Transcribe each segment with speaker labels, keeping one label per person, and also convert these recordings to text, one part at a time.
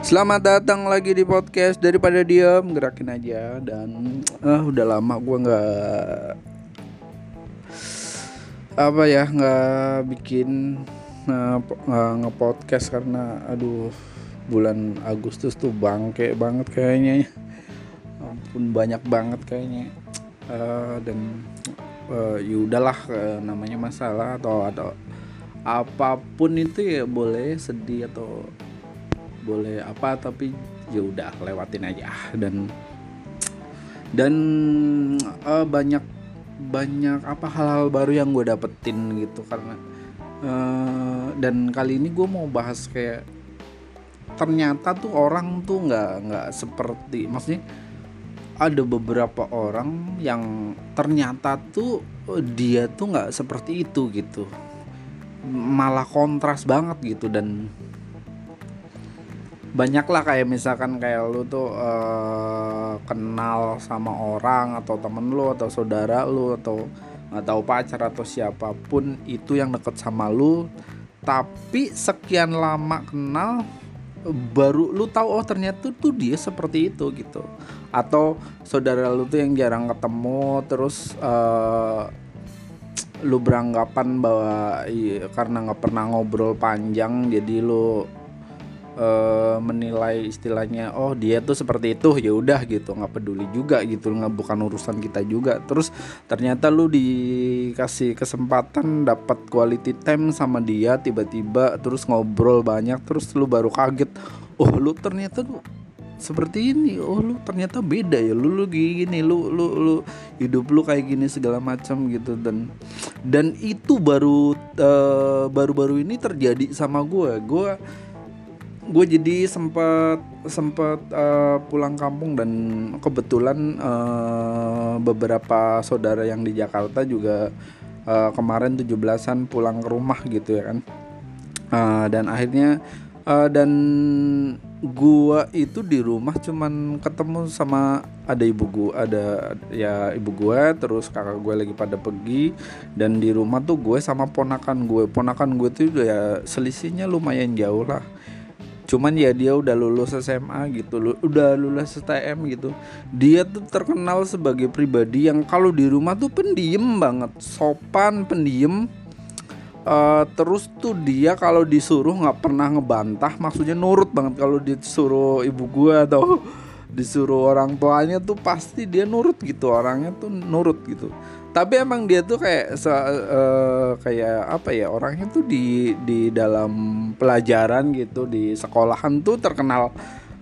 Speaker 1: Selamat datang lagi di podcast daripada diam gerakin aja dan ah udah lama gue nggak apa ya nggak bikin nggak ngepodcast karena aduh bulan Agustus tuh bangke banget kayaknya ya. ampun banyak banget kayaknya uh, dan uh, ya udahlah uh, namanya masalah atau atau apa pun itu ya boleh sedih atau boleh apa tapi ya udah lewatin aja. Dan dan uh, banyak banyak apa hal-hal baru yang gue dapetin gitu karena uh, dan kali ini gue mau bahas kayak ternyata tuh orang tuh nggak nggak seperti maksudnya ada beberapa orang yang ternyata tuh dia tuh nggak seperti itu gitu. Malah kontras banget gitu dan banyak lah kayak misalkan kayak lu tuh uh, kenal sama orang atau temen lu atau saudara lu atau tahu pacar atau siapa pun itu yang deket sama lu tapi sekian lama kenal baru lu tahu oh ternyata tuh dia seperti itu gitu. Atau saudara lu tuh yang jarang ketemu terus uh, lu beranggapan bahwa iya, karena nggak pernah ngobrol panjang jadi lu uh, menilai istilahnya oh dia tuh seperti itu ya udah gitu. Nggak peduli juga gitu. Nggak bukan urusan kita juga. Terus ternyata lu dikasih kesempatan dapat quality time sama dia tiba-tiba terus ngobrol banyak terus lu baru kaget oh lu ternyata tuh seperti ini. Oh lu ternyata beda ya. Lu lu gini lu lu lu hidup lu kayak gini segala macam gitu. Dan dan itu baru uh, baru-baru ini terjadi sama gue gue gue jadi sempat sempat uh, pulang kampung dan kebetulan uh, beberapa saudara yang di Jakarta juga uh, kemarin 17-an pulang ke rumah gitu ya kan. Uh, dan akhirnya uh, dan gua itu di rumah cuman ketemu sama ada ibu gua ada ya ibu gua terus kakak gue lagi pada pergi dan di rumah tuh gue sama ponakan gue ponakan gue tuh ya selisihnya lumayan jauh lah cuman ya dia udah lulus SMA gitu loh udah lulus STM gitu. Dia tuh terkenal sebagai pribadi yang kalau di rumah tuh pendiam banget sopan pendiam. Uh, terus tuh dia kalau disuruh nggak pernah ngebantah maksudnya nurut banget kalau disuruh ibu gua atau disuruh orang tuanya tuh pasti dia nurut gitu orangnya tuh nurut gitu tapi emang dia tuh kayak se, uh, kayak apa ya orangnya tuh di di dalam pelajaran gitu di sekolahan tuh terkenal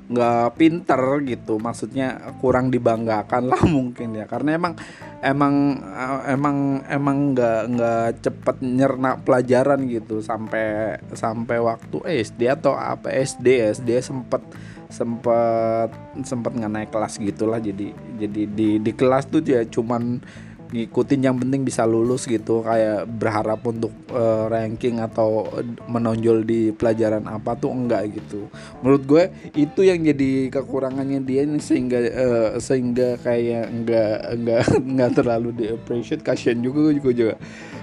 Speaker 1: nggak pinter gitu. Maksudnya kurang dibanggakan lah mungkin ya. Karena emang emang eh, emang emang nggak nggak cepet nyerna pelajaran gitu. Sampai sampai waktu SD atau apa SD SD sempet sempet sempet nggak naik kelas gitulah. Jadi jadi di di kelas tuh ya cuman ngikutin yang penting bisa lulus gitu kayak berharap untuk uh, ranking atau menonjol di pelajaran apa tuh enggak gitu. Menurut gue itu yang jadi kekurangannya dia nih sehingga uh, sehingga kayak enggak enggak enggak terlalu di appreciate kasian juga gue juga juga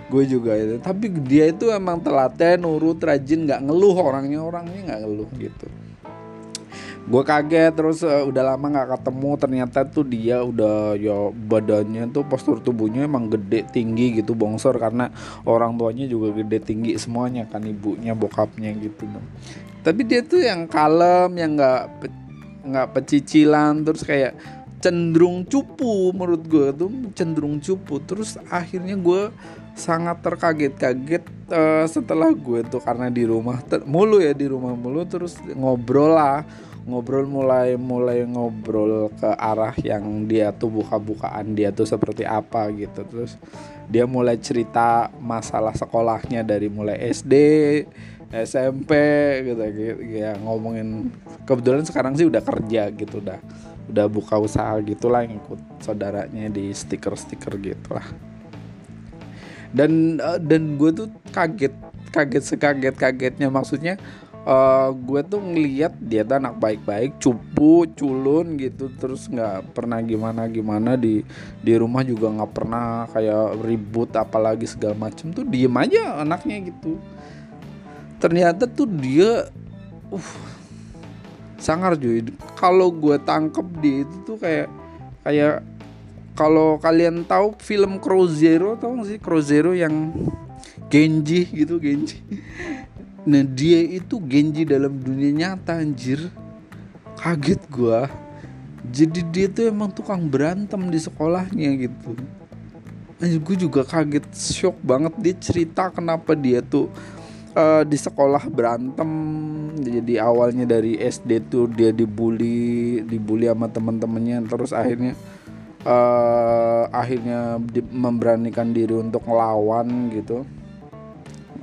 Speaker 1: gue juga itu. Tapi dia itu emang telaten nurut rajin nggak ngeluh orangnya orangnya nggak ngeluh gitu gue kaget terus uh, udah lama nggak ketemu. Ternyata tuh dia udah ya badannya tuh postur tubuhnya emang gede tinggi gitu bongsor. Karena orang tuanya juga gede tinggi semuanya kan ibunya bokapnya gitu tapi dia tuh yang kalem yang nggak nggak pe pecicilan terus kayak cenderung cupu menurut gue tuh cenderung cupu. Terus akhirnya gue sangat terkaget-kaget uh, setelah gue tuh karena di rumah mulu ya di rumah mulu terus ngobrol lah ngobrol mulai mulai ngobrol ke arah yang dia tuh buka-bukaan dia tuh seperti apa gitu. Terus dia mulai cerita masalah sekolahnya dari mulai SD SMP gitu, gitu ya ngomongin. Kebetulan sekarang sih udah kerja gitu udah udah buka usaha gitulah ikut saudaranya di stiker-stiker gitulah. Dan eh, dan gue tuh kaget kaget sekaget kagetnya maksudnya uh, gue tuh ngeliat dia tuh anak baik-baik cupu culun gitu terus nggak pernah gimana gimana di di rumah juga nggak pernah kayak ribut apalagi segala macem tuh diem aja anaknya gitu. Ternyata tuh dia uh sangar cuy. Kalau gue tangkep di itu tuh kayak kayak kalau kalian tahu film Crow Zero tau gak sih? Crow Zero yang Genji gitu Genji nah dia itu Genji dalam dunia nyata anjir. Kaget gua. Jadi dia tuh emang tukang berantem di sekolahnya gitu. Anjir gue juga kaget shock banget dia cerita kenapa dia tuh uh, di sekolah berantem. Jadi awalnya dari SD tuh dia dibully dibully sama teman-temannya terus akhirnya uh, akhirnya di, memberanikan diri untuk ngelawan gitu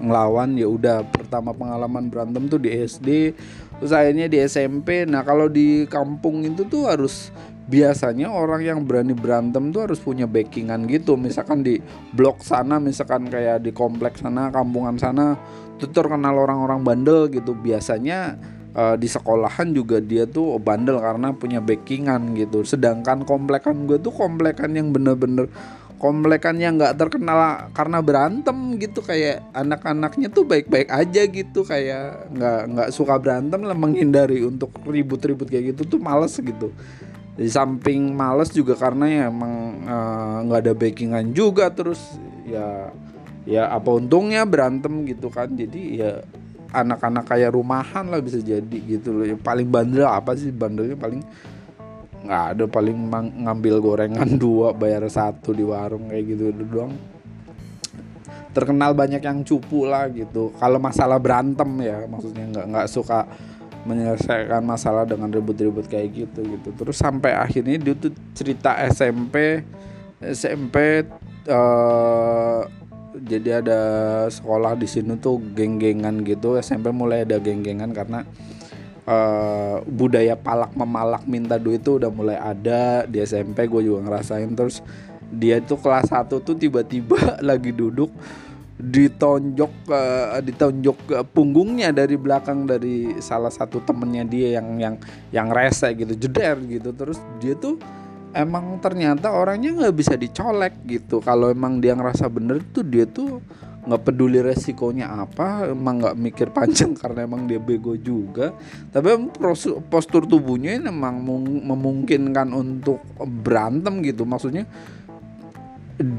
Speaker 1: ngelawan ya udah pertama pengalaman berantem tuh di SD terus akhirnya di SMP nah kalau di kampung itu tuh harus biasanya orang yang berani berantem tuh harus punya backingan gitu. Misalkan di blok sana misalkan kayak di kompleks sana kampungan sana tuh terkenal orang-orang bandel gitu. Biasanya uh, di sekolahan juga dia tuh bandel karena punya backingan gitu. Sedangkan komplekan gue tuh komplekan yang bener-bener komplekan yang nggak terkenal karena berantem gitu kayak anak-anaknya tuh baik-baik aja gitu kayak nggak nggak suka berantem lah menghindari untuk ribut-ribut kayak gitu tuh males gitu. Di samping males juga karena ya emang eh, nggak uh, ada backingan juga terus ya ya apa untungnya berantem gitu kan. Jadi ya anak-anak kayak rumahan lah bisa jadi gitu loh. Yang paling bandel apa sih? Bandelnya paling nggak ada paling ngambil gorengan dua bayar satu di warung kayak gitu doang. Terkenal banyak yang cupu lah gitu. Kalau masalah berantem ya maksudnya nggak nggak suka menyelesaikan masalah dengan ribut-ribut kayak gitu gitu. Terus sampai akhirnya dia tuh cerita SMP SMP uh, eh, jadi ada sekolah di sini tuh geng-gengan gitu. SMP mulai ada geng-gengan karena uh, budaya palak memalak minta duit itu udah mulai ada di SMP gue juga ngerasain. Terus dia itu kelas 1 tuh tiba-tiba lagi duduk ditonjok uh, ditonjok uh, punggungnya dari belakang dari salah satu temennya dia yang yang yang rese gitu jeder gitu. Terus dia tuh emang ternyata orangnya nggak bisa dicolek gitu. Kalau emang dia ngerasa bener tuh dia tuh nggak peduli resikonya apa emang nggak mikir panjang karena emang dia bego juga. Tapi postur tubuhnya emang memungkinkan untuk berantem gitu. Maksudnya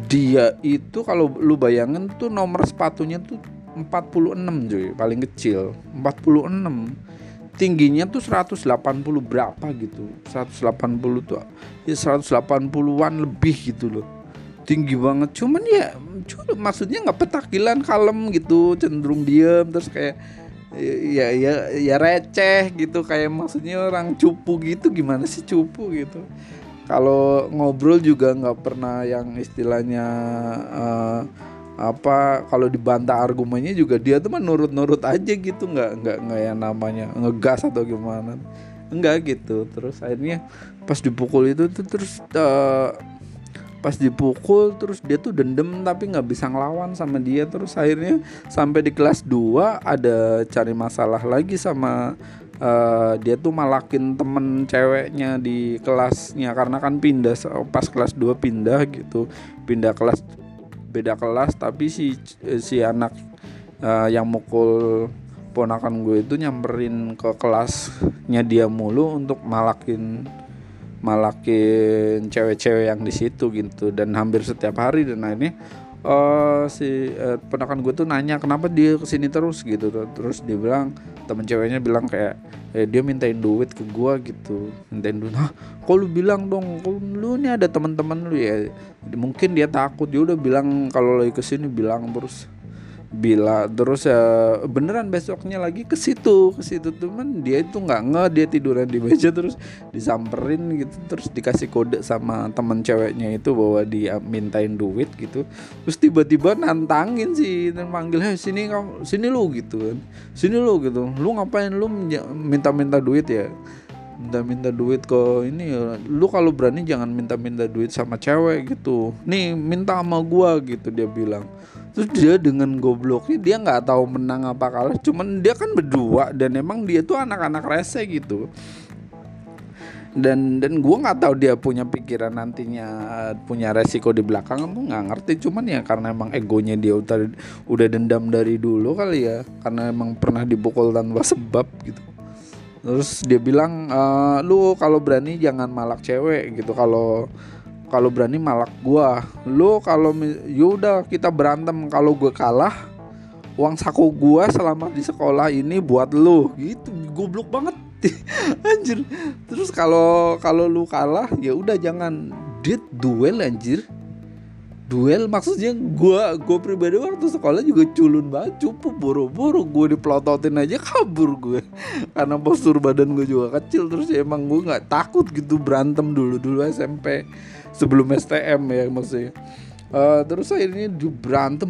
Speaker 1: dia itu kalau lu bayangin tuh nomor sepatunya tuh 46 cuy paling kecil. 46 tingginya tuh 180 berapa gitu. 180 tuh ya 180-an lebih gitu loh. Tinggi banget. Cuman ya cuma maksudnya nggak petakilan kalem gitu cenderung diem terus kayak ya ya ya receh gitu. Kayak maksudnya orang cupu gitu gimana sih cupu gitu? Kalau ngobrol juga nggak pernah yang istilahnya uh, apa kalau dibantah argumennya juga dia tuh menurut-nurut aja gitu. Nggak nggak nggak yang namanya ngegas atau gimana. Enggak gitu. Terus akhirnya pas dipukul itu tuh terus uh, pas dipukul terus dia tuh dendam tapi nggak bisa ngelawan sama dia. Terus akhirnya sampai di kelas 2 ada cari masalah lagi sama uh, dia tuh malakin temen ceweknya di kelasnya. Karena kan pindah pas kelas 2 pindah gitu. Pindah kelas beda kelas tapi si si anak uh, yang mukul ponakan gue itu nyamperin ke kelasnya dia mulu untuk malakin malakin cewek-cewek yang di situ gitu. Dan hampir setiap hari dan akhirnya uh, si uh, ponakan gue tuh nanya kenapa dia ke sini terus? Gitu. Terus dia bilang temen ceweknya bilang kayak eh, dia mintain duit ke gue gitu. Mintain duit. Ah kok lu bilang dong? Kok lu ini ada teman-teman lu ya? Mungkin dia takut. Dia udah bilang kalau lagi ke sini bilang terus bila terus ya beneran besoknya lagi ke situ ke situ teman dia itu nggak nge dia tiduran di meja terus disamperin gitu terus dikasih kode sama teman ceweknya itu bahwa dia mintain duit gitu. Terus tiba-tiba nantangin sih dan manggil hey sini kamu sini lu gitu kan. Sini lu gitu. Lu ngapain? Lu minta-minta duit ya? Minta-minta duit ke ini ya lu kalau berani jangan minta-minta duit sama cewek gitu. Nih minta sama gua gitu dia bilang terus dia dengan gobloknya dia nggak tahu menang apa kalah. Cuman dia kan berdua dan emang dia tuh anak-anak rese gitu. Dan dan gue nggak tahu dia punya pikiran nantinya punya resiko di belakang tuh nggak ngerti. Cuman ya karena emang egonya dia udah udah dendam dari dulu kali ya. Karena emang pernah dipukul tanpa sebab gitu. Terus dia bilang e, lu kalau berani jangan malak cewek gitu. Kalau kalau berani malak gua. Lu kalau yaudah kita berantem. Kalau gue kalah uang saku gua selama di sekolah ini buat lu. Gitu goblok banget. Anjir. Terus kalau kalau lu kalah ya udah jangan. Dit duel anjir. Duel maksudnya gue gue pribadi waktu sekolah juga culun banget cupu buru-buru. Gue dipelototin aja kabur gue karena postur badan gue juga kecil terus ya emang gue nggak takut gitu berantem dulu dulu SMP sebelum STM ya maksudnya. Uh, terus akhirnya berantem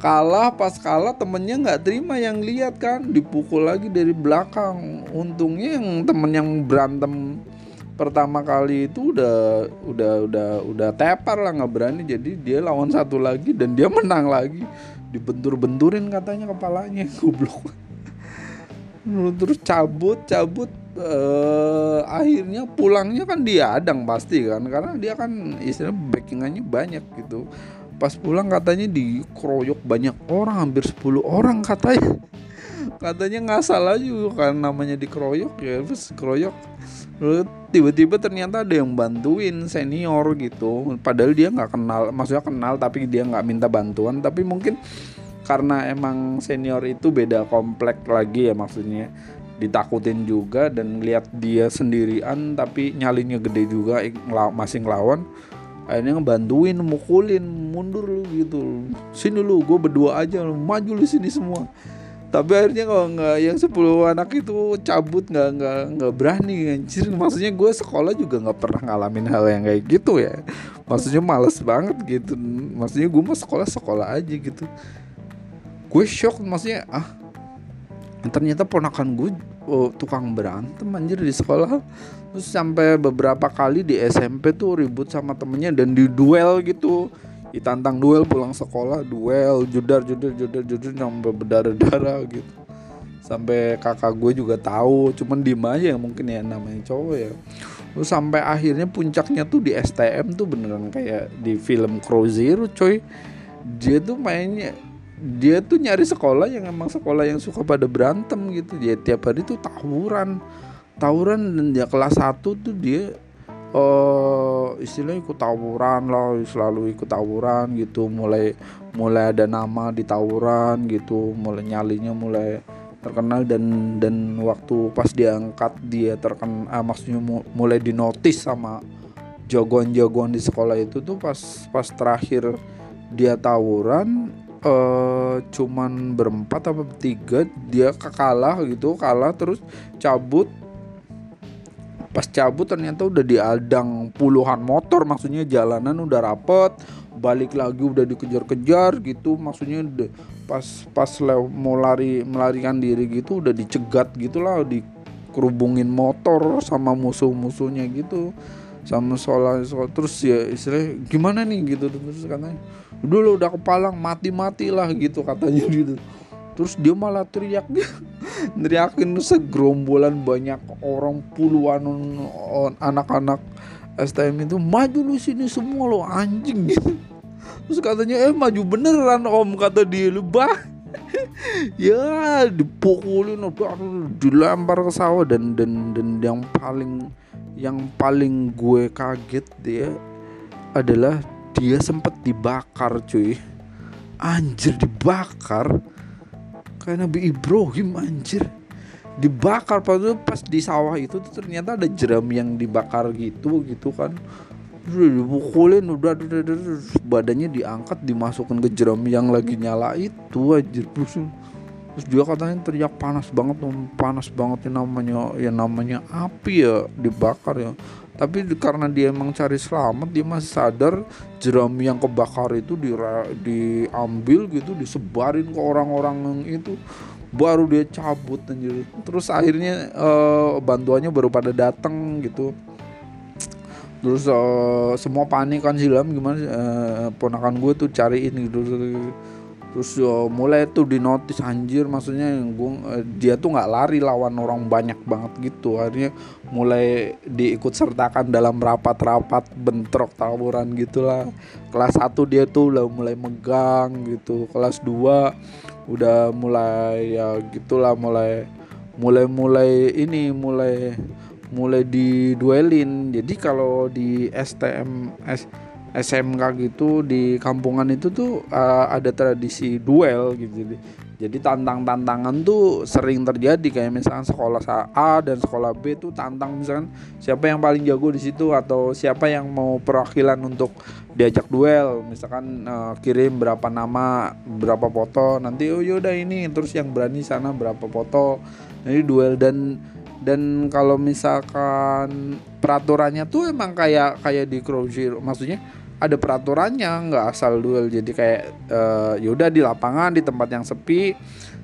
Speaker 1: kalah pas kalah temennya nggak terima yang lihat kan dipukul lagi dari belakang. Untungnya yang temen yang berantem pertama kali itu udah udah udah udah tepar lah nggak berani. Jadi dia lawan satu lagi dan dia menang lagi. Dibentur-benturin katanya kepalanya goblok. Terus cabut cabut uh, akhirnya pulangnya kan dia adang pasti kan karena dia kan istilah backingannya banyak gitu. Pas pulang katanya dikeroyok banyak orang hampir 10 orang katanya. Katanya nggak salah juga kan namanya dikeroyok ya terus keroyok. Tiba-tiba ternyata ada yang bantuin senior gitu. Padahal dia nggak kenal maksudnya kenal tapi dia nggak minta bantuan. Tapi mungkin karena emang senior itu beda komplek lagi ya maksudnya ditakutin juga dan lihat dia sendirian tapi nyalinya gede juga masih ngelawan akhirnya ngebantuin mukulin mundur lu gitu. Sini lu gue berdua aja maju lu sini semua. Tapi akhirnya kalau nggak yang 10 anak itu cabut nggak nggak nggak berani anjir. Maksudnya gue sekolah juga nggak pernah ngalamin hal yang kayak gitu ya. Maksudnya males banget gitu. Maksudnya gue mau sekolah sekolah aja gitu. Gue shock maksudnya ah ternyata ponakan gue oh, tukang berantem anjir di sekolah. Terus sampai beberapa kali di SMP tuh ribut sama temennya dan di duel gitu. Ditantang duel pulang sekolah duel judar judar judar judar sampai berdarah darah gitu. Sampai kakak gue juga tahu cuman diem aja ya mungkin ya namanya cowok ya. Terus sampai akhirnya puncaknya tuh di STM tuh beneran kayak di film Crow Zero coy dia tuh mainnya dia tuh nyari sekolah yang emang sekolah yang suka pada berantem gitu. Dia tiap hari tuh tawuran. Tawuran dan dia kelas 1 tuh dia uh, istilahnya ikut tawuran lah selalu ikut tawuran gitu. Mulai mulai ada nama di tawuran gitu. Mulai nyalinya mulai terkenal dan dan waktu pas diangkat dia terkenal ah, maksudnya mulai dinotis sama jagoan-jagoan di sekolah itu tuh pas pas terakhir dia tawuran uh, cuman berempat apa bertiga dia kalah gitu kalah terus cabut. Pas cabut ternyata udah diadang puluhan motor maksudnya jalanan udah rapet balik lagi udah dikejar-kejar gitu maksudnya pas pas mau lari melarikan diri gitu udah dicegat gitulah dikerubungin motor sama musuh-musuhnya gitu sama soal terus ya istilah gimana nih? Gitu. Terus katanya dulu udah kepalang mati-mati lah gitu katanya gitu. Terus dia malah teriak teriakin segerombolan banyak orang puluhan anak-anak STM itu maju lu sini semua lo anjing. Gitu terus katanya eh maju beneran om kata dia. Lu bah ya dipukulin dilempar ke sawah. Dan dan dan yang paling yang paling gue kaget dia adalah dia sempat dibakar cuy. Anjir dibakar. Kayak Nabi Ibrahim anjir. Dibakar pas pas di sawah itu ternyata ada jeram yang dibakar gitu gitu kan dipukulin udah, badannya diangkat dimasukkan ke jeram yang lagi nyala itu anjir terus terus dia katanya teriak panas banget panas banget yang namanya ya namanya api ya dibakar ya. Tapi karena dia emang cari selamat dia masih sadar jeram yang kebakar itu di, diambil gitu disebarin ke orang-orang itu. Baru dia cabut anjir. Terus akhirnya uh, bantuannya baru pada datang gitu terus uh, semua panik kan silam gimana uh, ponakan gue tuh cariin gitu terus uh, mulai tuh di notis anjir. Maksudnya gue uh, dia tuh nggak lari lawan orang banyak banget gitu. Akhirnya mulai diikut sertakan dalam rapat-rapat bentrok tawuran gitulah. Kelas 1 dia tuh udah mulai megang gitu. Kelas 2 udah mulai ya gitulah mulai mulai-mulai ini mulai mulai diduelin. Jadi kalau di STM S, SMK gitu di kampungan itu tuh uh, ada tradisi duel gitu. Jadi jadi tantang-tantangan tuh sering terjadi. Kayak misalkan sekolah A dan sekolah B tuh tantang misalkan siapa yang paling jago di situ atau siapa yang mau perwakilan untuk diajak duel. Misalkan uh, kirim berapa nama berapa foto. Nanti oh yaudah ini terus yang berani sana berapa foto. Jadi duel dan dan kalau misalkan peraturannya tuh emang kayak kayak di Crow maksudnya ada peraturannya nggak asal duel. Jadi kayak uh, yaudah di lapangan di tempat yang sepi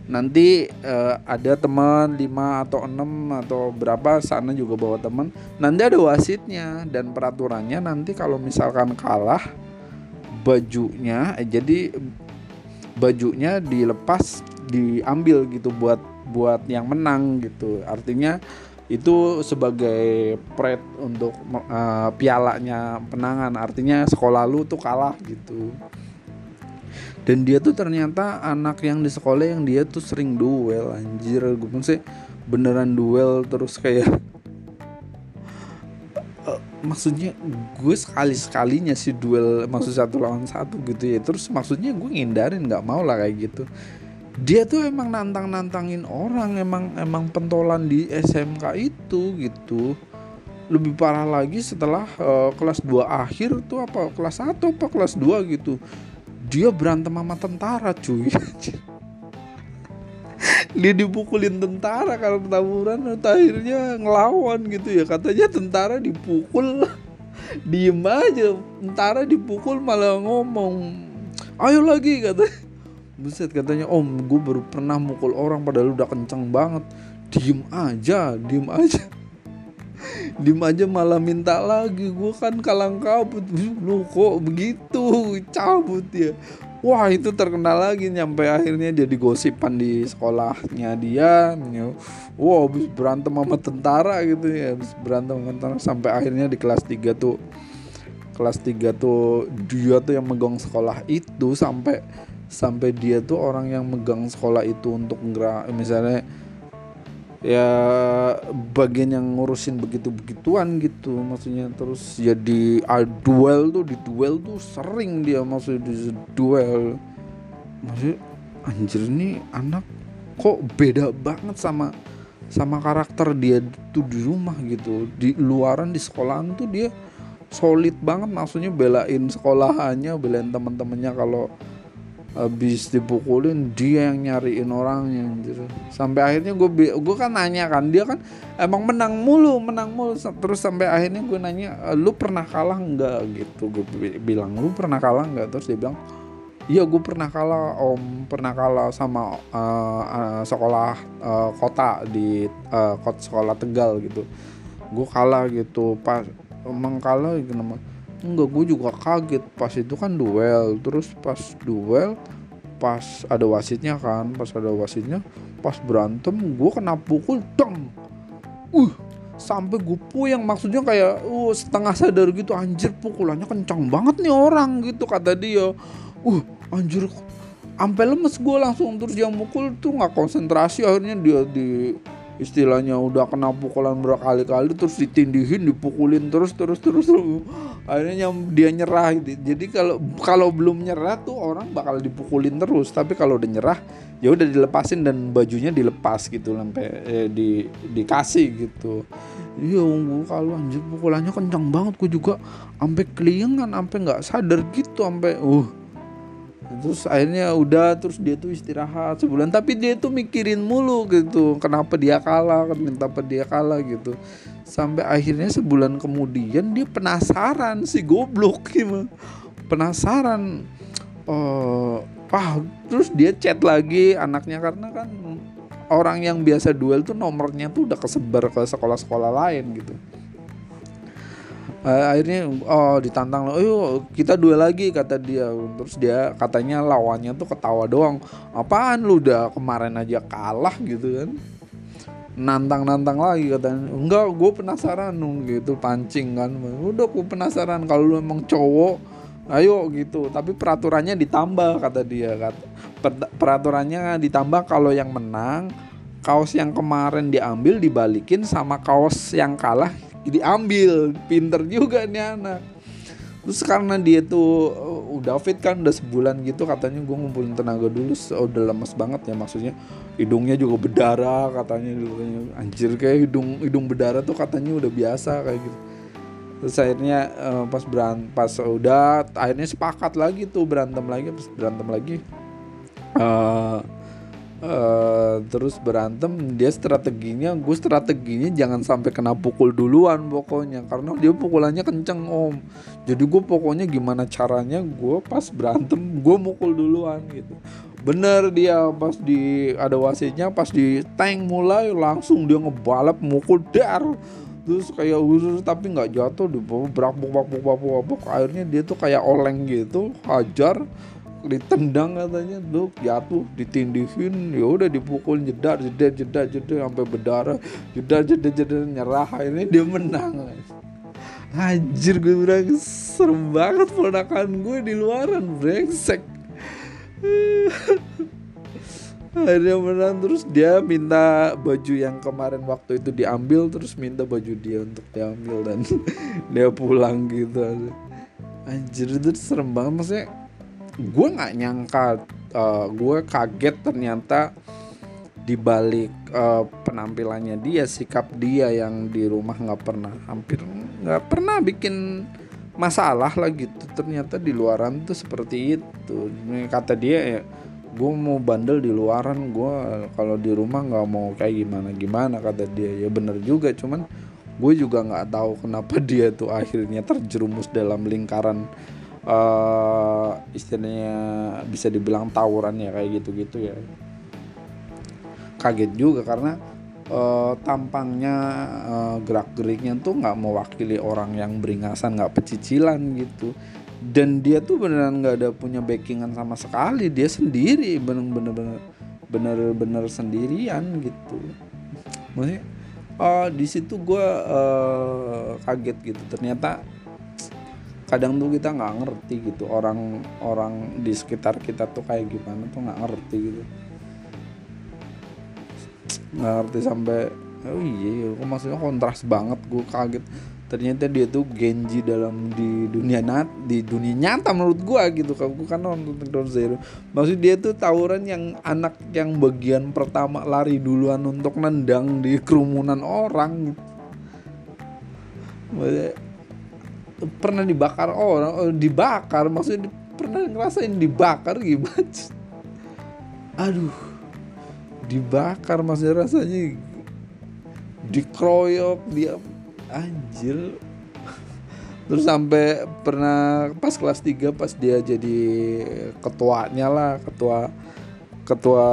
Speaker 1: nanti uh, ada teman 5 atau 6 atau berapa sana juga bawa teman. Nanti ada wasitnya dan peraturannya nanti kalau misalkan kalah bajunya eh, jadi bajunya dilepas diambil gitu buat buat yang menang gitu. Artinya itu sebagai pret untuk uh, pialanya penangan. Artinya sekolah lu tuh kalah gitu. Dan dia tuh ternyata anak yang di sekolah yang dia tuh sering duel anjir. Gue pun sih beneran duel terus kayak uh, maksudnya gue sekali sekalinya sih duel maksud satu lawan satu gitu ya. Terus maksudnya gue ngindarin nggak mau lah kayak gitu dia tuh emang nantang nantangin orang emang emang pentolan di SMK itu gitu. Lebih parah lagi setelah uh, kelas 2 akhir tuh apa kelas 1 apa kelas 2 gitu. Dia berantem sama tentara cuy. Dia dipukulin tentara kalau tawuran akhirnya ngelawan gitu ya. Katanya tentara dipukul. Diem aja tentara dipukul malah ngomong ayo lagi katanya Buset katanya om gue baru pernah mukul orang padahal udah kenceng banget. Diem aja, diem aja. Diem aja malah minta lagi. Gue kan kalang kabut. Lu kok begitu? Cabut ya Wah itu terkenal lagi Nyampe akhirnya jadi gosipan di sekolahnya dia Wah habis berantem sama tentara gitu ya Habis berantem sama tentara Sampai akhirnya di kelas 3 tuh Kelas 3 tuh Dia tuh yang megang sekolah itu Sampai sampai dia tuh orang yang megang sekolah itu untuk ngerak misalnya ya bagian yang ngurusin begitu begituan gitu maksudnya. Terus jadi ya duel tuh di duel tuh sering dia maksudnya di duel. Maksudnya anjir ini anak kok beda banget sama sama karakter dia tuh di rumah gitu. Di luaran di sekolahan tuh dia solid banget maksudnya belain sekolahannya belain teman-temannya kalau habis dipukulin dia yang nyariin orangnya gitu. sampai akhirnya gue gue kan nanya kan dia kan emang menang mulu menang mulu. Terus sampai akhirnya gue nanya lu pernah kalah nggak? Gitu gue bilang lu pernah kalah nggak? Terus dia bilang iya gue pernah kalah om. Pernah kalah sama uh, uh, sekolah uh, kota di uh, kota sekolah tegal gitu. Gue kalah gitu. Pas emang kalah gitu enggak gue juga kaget. Pas itu kan duel. Terus pas duel pas ada wasitnya kan pas ada wasitnya pas berantem gue kena pukul dong. Uh sampai gue puyeng. Maksudnya kayak uh setengah sadar gitu anjir pukulannya kencang banget nih orang gitu kata dia. Uh anjir sampai lemes gue langsung. Terus dia mukul tuh nggak konsentrasi. Akhirnya dia di istilahnya udah kena pukulan berkali-kali terus ditindihin dipukulin terus terus terus. Terus akhirnya dia nyerah gitu. jadi kalau kalau belum nyerah tuh orang bakal dipukulin terus. Tapi kalau udah nyerah ya udah dilepasin dan bajunya dilepas gitu sampai eh, di dikasih gitu. Iya kalau anjir pukulannya kencang banget. Gue juga sampai keliengan sampai nggak sadar gitu sampai uh terus akhirnya udah terus dia tuh istirahat sebulan. Tapi dia tuh mikirin mulu gitu kenapa dia kalah kenapa dia kalah gitu. Sampai akhirnya sebulan kemudian dia penasaran si goblok gimana. Penasaran uh, ah terus dia chat lagi anaknya. Karena kan orang yang biasa duel tuh nomornya tuh udah kesebar ke sekolah-sekolah lain gitu akhirnya oh ditantang oh kita dua lagi kata dia. Terus dia katanya lawannya tuh ketawa doang. Apaan lu udah kemarin aja kalah gitu kan. Nantang-nantang lagi katanya. Enggak gue penasaran gitu pancing kan. Udah gue penasaran kalau lu emang cowok ayo gitu. Tapi peraturannya ditambah kata dia kata. Peraturannya ditambah kalau yang menang kaos yang kemarin diambil dibalikin sama kaos yang kalah diambil pinter juga nih anak. Terus karena dia tuh uh, udah fit kan udah sebulan gitu katanya gue ngumpulin tenaga dulu udah lemes banget ya maksudnya. Hidungnya juga berdarah katanya anjir kayak hidung hidung berdarah tuh katanya udah biasa kayak gitu. Terus akhirnya uh, pas berantem pas udah akhirnya sepakat lagi tuh berantem lagi pas berantem lagi uh, Uh, terus berantem dia strateginya gue strateginya jangan sampai kena pukul duluan pokoknya karena dia pukulannya kenceng om. Jadi gue pokoknya gimana caranya gue pas berantem gue mukul duluan gitu. Bener dia pas di ada wasitnya pas di tank mulai langsung dia ngebalap mukul dar. Terus kayak usus tapi nggak jatuh di brak brak brak brak brak akhirnya dia tuh kayak oleng gitu hajar ditendang katanya tuh jatuh ditindihin. Ya udah dipukul jedar jedar jedar jedar sampai berdarah. Jedar jedar jedar nyerah. Ini dia menang Anjir gue bilang serem banget ponakan gue di luaran brengsek. Akhirnya menang terus dia minta baju yang kemarin waktu itu diambil terus minta baju dia untuk diambil dan dia pulang gitu anjir itu serem banget maksudnya gue nggak nyangka uh, gue kaget ternyata dibalik uh, penampilannya dia sikap dia yang di rumah nggak pernah hampir nggak pernah bikin masalah lah gitu. Ternyata di luaran tuh seperti itu. Kata dia ya gue mau bandel di luaran gue kalau di rumah nggak mau kayak gimana gimana kata dia. Ya bener juga cuman gue juga nggak tahu kenapa dia tuh akhirnya terjerumus dalam lingkaran uh, istilahnya bisa dibilang tawuran ya kayak gitu-gitu ya. Kaget juga karena uh, tampangnya uh, gerak-geriknya tuh nggak mewakili orang yang beringasan nggak pecicilan gitu. Dan dia tuh beneran nggak ada punya backingan sama sekali. Dia sendiri bener-bener bener-bener sendirian gitu. Maksudnya uh, di situ gue uh, kaget gitu. Ternyata kadang tuh kita nggak ngerti gitu orang orang di sekitar kita tuh kayak gimana tuh nggak ngerti gitu. Nggak ngerti sampai oh iya kok maksudnya kontras banget gue kaget. Ternyata dia tuh Genji dalam di dunia nat di dunia nyata menurut gue gitu kalau gue kan nonton Ground Zero. Maksud dia tuh tawuran yang anak yang bagian pertama lari duluan untuk nendang di kerumunan orang. Gitu pernah dibakar orang oh, dibakar maksudnya pernah ngerasain dibakar gimana? Aduh dibakar maksudnya rasanya dikroyok dia anjir. Terus sampai pernah pas kelas 3 pas dia jadi ketuanya lah ketua ketua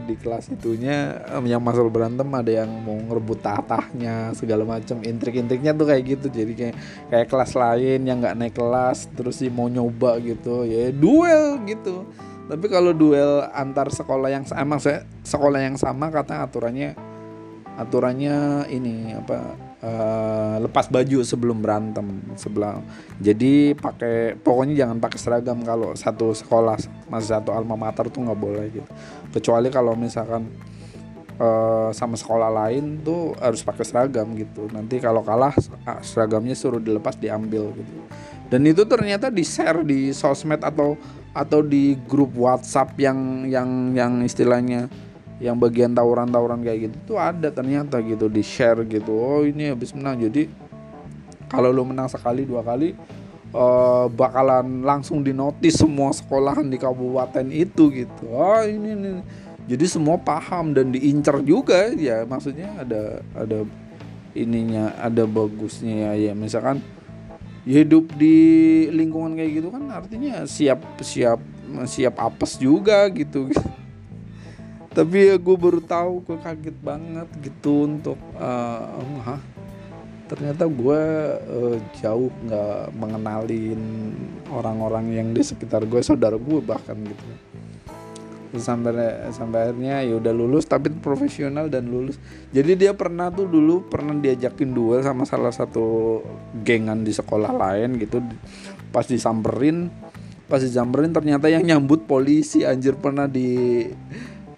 Speaker 1: di kelas itunya yang masuk berantem ada yang mau ngerebut tatahnya segala macam intrik-intriknya tuh kayak gitu. Jadi kayak kayak kelas lain yang nggak naik kelas terus sih mau nyoba gitu. Ya duel gitu. Tapi kalau duel antar sekolah yang sama sekolah yang sama kata aturannya aturannya ini apa uh, lepas baju sebelum berantem sebelah jadi pakai pokoknya jangan pakai seragam kalau satu sekolah masih satu alma mater tuh nggak boleh gitu. Kecuali kalau misalkan uh, sama sekolah lain tuh harus pakai seragam gitu. Nanti kalau kalah ah, seragamnya suruh dilepas diambil gitu. Dan itu ternyata di share di sosmed atau atau di grup WhatsApp yang yang yang istilahnya yang bagian tawuran-tawuran kayak gitu tuh ada ternyata gitu di share gitu. Oh ini habis menang. Jadi kalau lo menang sekali dua kali uh, bakalan langsung dinotis semua sekolahan di kabupaten itu gitu. Oh ini, ini. Jadi semua paham dan diincar juga. Ya maksudnya ada ada ininya ada bagusnya ya, ya misalkan hidup di lingkungan kayak gitu kan artinya siap siap siap apes juga gitu tapi ya gue baru tahu gue kaget banget gitu untuk uh, hah? Ternyata gue uh, jauh nggak mengenalin orang-orang yang di sekitar gue saudara gue bahkan gitu. Sampai sampai akhirnya ya udah lulus tapi profesional dan lulus. Jadi dia pernah tuh dulu pernah diajakin duel sama salah satu gengan di sekolah lain gitu. Pas disamperin pas disamperin ternyata yang nyambut polisi anjir pernah di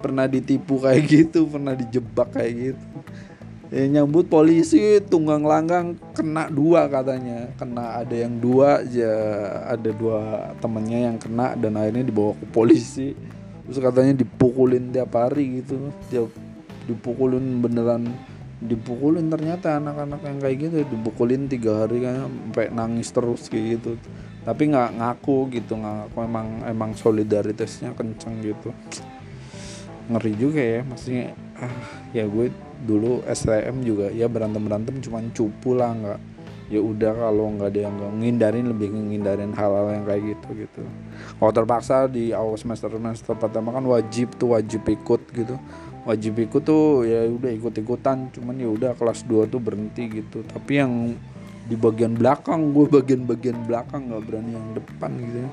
Speaker 1: pernah ditipu kayak gitu pernah dijebak kayak gitu. Ya, nyambut polisi tunggang langgang kena dua katanya. Kena ada yang dua aja ada dua temennya yang kena dan akhirnya dibawa ke polisi. Terus katanya dipukulin tiap hari gitu tiap dipukulin beneran. Dipukulin ternyata anak-anak yang kayak gitu dipukulin tiga hari kan sampai nangis terus kayak gitu. Tapi nggak ngaku gitu nggak ngaku emang emang solidaritasnya kenceng gitu ngeri juga ya maksudnya ah ya gue dulu STM juga ya berantem berantem cuman cupu lah nggak ya udah kalau nggak ada yang ngindarin lebih ngindarin hal-hal yang kayak gitu gitu. Kalau terpaksa di awal semester semester pertama kan wajib tuh wajib ikut gitu. Wajib ikut tuh ya udah ikut ikutan cuman ya udah kelas 2 tuh berhenti gitu. Tapi yang di bagian belakang gue bagian bagian belakang nggak berani yang depan gitu ya.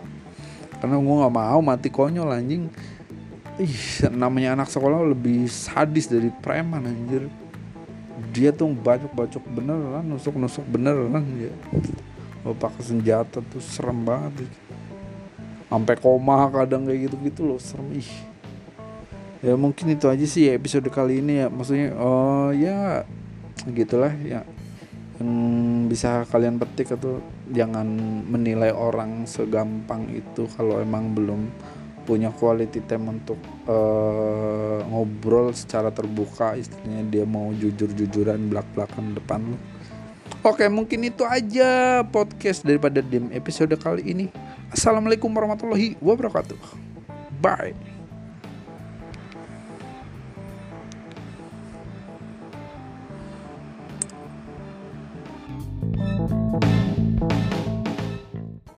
Speaker 1: Karena gue nggak mau mati konyol anjing ih namanya anak sekolah lebih sadis dari preman anjir. Dia tuh bacok-bacok beneran nusuk-nusuk beneran ya oh, pakai senjata tuh serem banget sampai koma kadang kayak gitu-gitu loh serem ih. Ya mungkin itu aja sih episode kali ini ya. Maksudnya oh ya gitulah ya. Yang bisa kalian petik atau jangan menilai orang segampang itu kalau emang belum punya quality time untuk uh, ngobrol secara terbuka istilahnya dia mau jujur-jujuran belak-belakan depan lu. Oke mungkin itu aja podcast daripada Dim episode kali ini. Assalamualaikum warahmatullahi wabarakatuh. Bye